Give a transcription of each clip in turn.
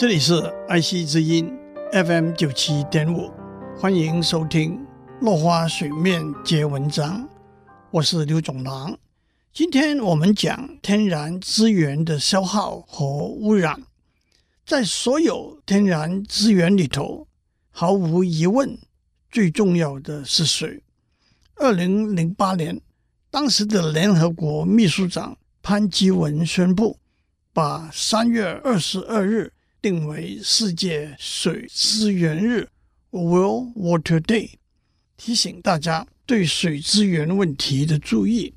这里是爱惜之音 FM 九七点五，欢迎收听《落花水面皆文章》，我是刘总郎。今天我们讲天然资源的消耗和污染。在所有天然资源里头，毫无疑问，最重要的是水。二零零八年，当时的联合国秘书长潘基文宣布，把三月二十二日定为世界水资源日 （World Water Day），提醒大家对水资源问题的注意。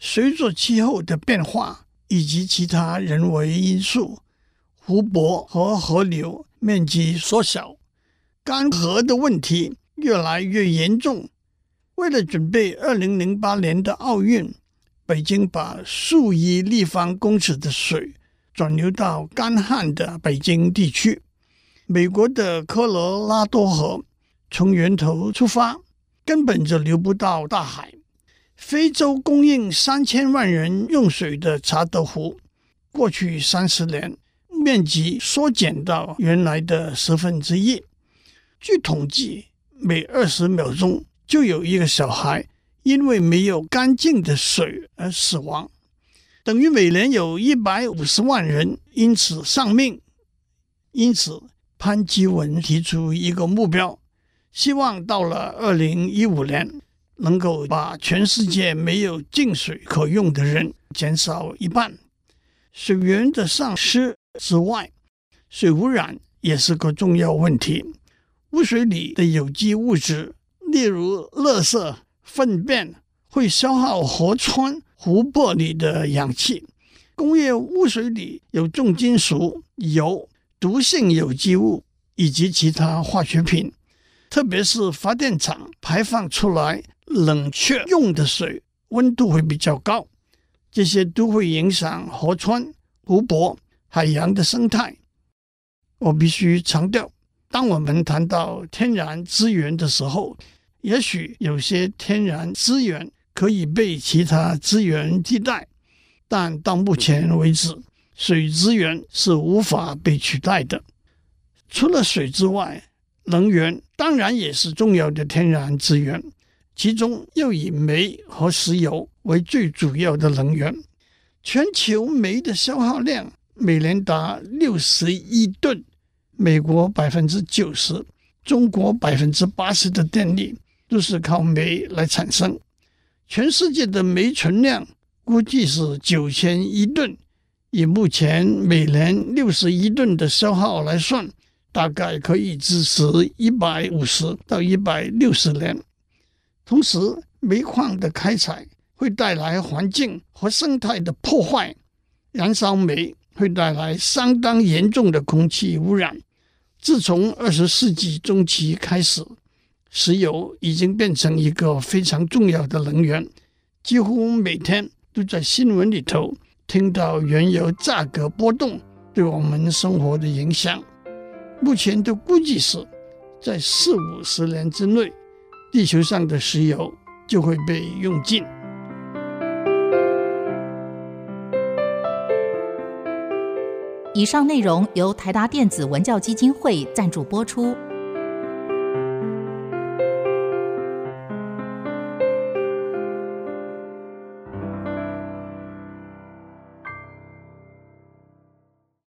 随着气候的变化以及其他人为因素，湖泊和河流面积缩小，干涸的问题越来越严重。为了准备二零零八年的奥运，北京把数亿立方公尺的水。转流到干旱的北京地区，美国的科罗拉多河从源头出发，根本就流不到大海。非洲供应三千万人用水的查德湖，过去三十年面积缩减到原来的十分之一。据统计，每二十秒钟就有一个小孩因为没有干净的水而死亡。等于每年有一百五十万人因此丧命。因此，潘基文提出一个目标，希望到了二零一五年，能够把全世界没有净水可用的人减少一半。水源的丧失之外，水污染也是个重要问题。污水里的有机物质，例如垃圾、粪便，会消耗河川。湖泊里的氧气，工业污水里有重金属、油、毒性有机物以及其他化学品，特别是发电厂排放出来冷却用的水，温度会比较高，这些都会影响河川、湖泊、海洋的生态。我必须强调，当我们谈到天然资源的时候，也许有些天然资源。可以被其他资源替代，但到目前为止，水资源是无法被取代的。除了水之外，能源当然也是重要的天然资源，其中又以煤和石油为最主要的能源。全球煤的消耗量每年达六十亿吨，美国百分之九十，中国百分之八十的电力都是靠煤来产生。全世界的煤存量估计是九千亿吨，以目前每年六十亿吨的消耗来算，大概可以支持一百五十到一百六十年。同时，煤矿的开采会带来环境和生态的破坏，燃烧煤会带来相当严重的空气污染。自从二十世纪中期开始，石油已经变成一个非常重要的能源，几乎每天都在新闻里头听到原油价格波动对我们生活的影响。目前的估计是，在四五十年之内，地球上的石油就会被用尽。以上内容由台达电子文教基金会赞助播出。